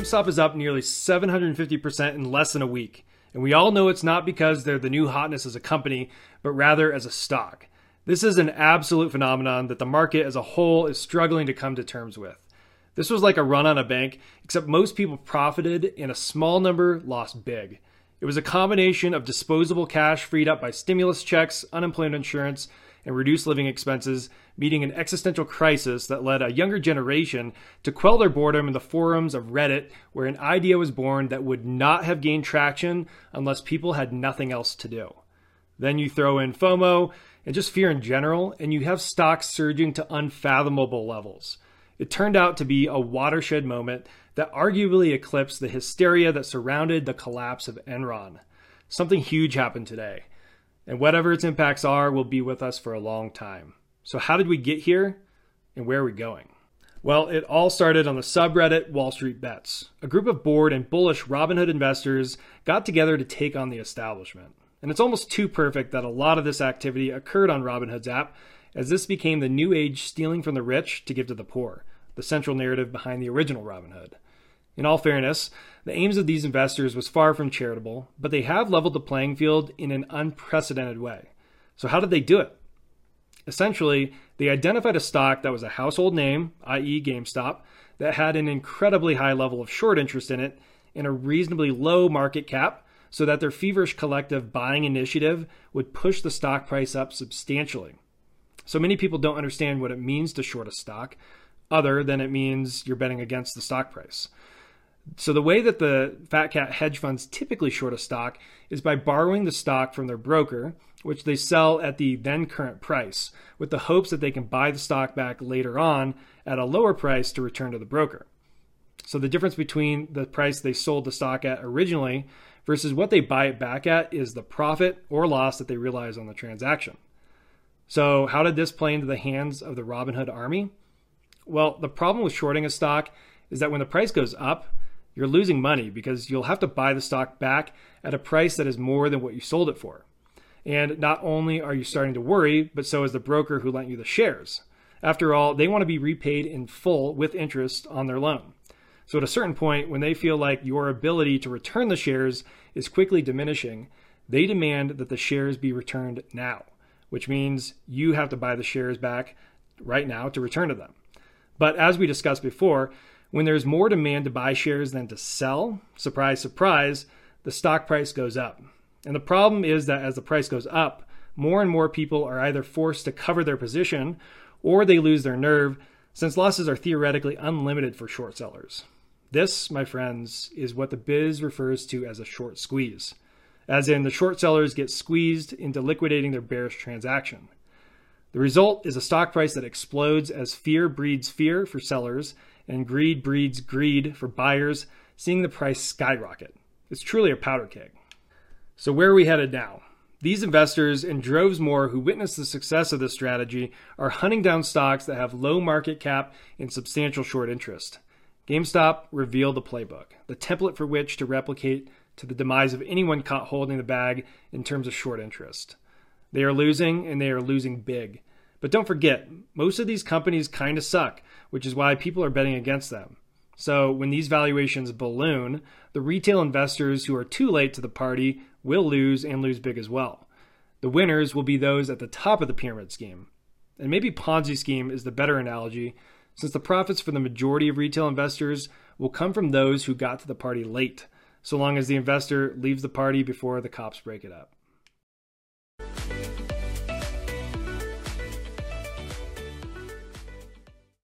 GameStop is up nearly 750% in less than a week. And we all know it's not because they're the new hotness as a company, but rather as a stock. This is an absolute phenomenon that the market as a whole is struggling to come to terms with. This was like a run on a bank, except most people profited and a small number lost big. It was a combination of disposable cash freed up by stimulus checks, unemployment insurance, and reduce living expenses, meeting an existential crisis that led a younger generation to quell their boredom in the forums of Reddit, where an idea was born that would not have gained traction unless people had nothing else to do. Then you throw in FOMO and just fear in general, and you have stocks surging to unfathomable levels. It turned out to be a watershed moment that arguably eclipsed the hysteria that surrounded the collapse of Enron. Something huge happened today, and whatever its impacts are will be with us for a long time. So, how did we get here, and where are we going? Well, it all started on the subreddit Wall Street Bets. A group of bored and bullish Robinhood investors got together to take on the establishment. And it's almost too perfect that a lot of this activity occurred on Robinhood's app, as this became the new age stealing from the rich to give to the poor, the central narrative behind the original Robinhood. In all fairness, the aims of these investors was far from charitable, but they have leveled the playing field in an unprecedented way. So, how did they do it? Essentially, they identified a stock that was a household name, i.e., GameStop, that had an incredibly high level of short interest in it and a reasonably low market cap so that their feverish collective buying initiative would push the stock price up substantially. So many people don't understand what it means to short a stock, other than it means you're betting against the stock price. So the way that the fat cat hedge funds typically short a stock is by borrowing the stock from their broker, which they sell at the then current price, with the hopes that they can buy the stock back later on at a lower price to return to the broker. So the difference between the price they sold the stock at originally versus what they buy it back at is the profit or loss that they realize on the transaction. So, how did this play into the hands of the Robinhood army? Well, the problem with shorting a stock is that when the price goes up, you're losing money because you'll have to buy the stock back at a price that is more than what you sold it for. And not only are you starting to worry, but so is the broker who lent you the shares. After all, they want to be repaid in full with interest on their loan. So at a certain point, when they feel like your ability to return the shares is quickly diminishing, they demand that the shares be returned now, which means you have to buy the shares back right now to return to them. But as we discussed before, when there's more demand to buy shares than to sell, surprise, surprise, the stock price goes up. And the problem is that as the price goes up, more and more people are either forced to cover their position or they lose their nerve since losses are theoretically unlimited for short sellers. This, my friends, is what the biz refers to as a short squeeze, as in the short sellers get squeezed into liquidating their bearish transaction. The result is a stock price that explodes as fear breeds fear for sellers and greed breeds greed for buyers, seeing the price skyrocket. It's truly a powder keg. So, where are we headed now? These investors and droves more who witnessed the success of this strategy are hunting down stocks that have low market cap and substantial short interest. GameStop revealed the playbook, the template for which to replicate to the demise of anyone caught holding the bag in terms of short interest. They are losing, and they are losing big. But don't forget, most of these companies kind of suck, which is why people are betting against them. So when these valuations balloon, the retail investors who are too late to the party will lose and lose big as well. The winners will be those at the top of the pyramid scheme. And maybe Ponzi scheme is the better analogy since the profits for the majority of retail investors will come from those who got to the party late, so long as the investor leaves the party before the cops break it up.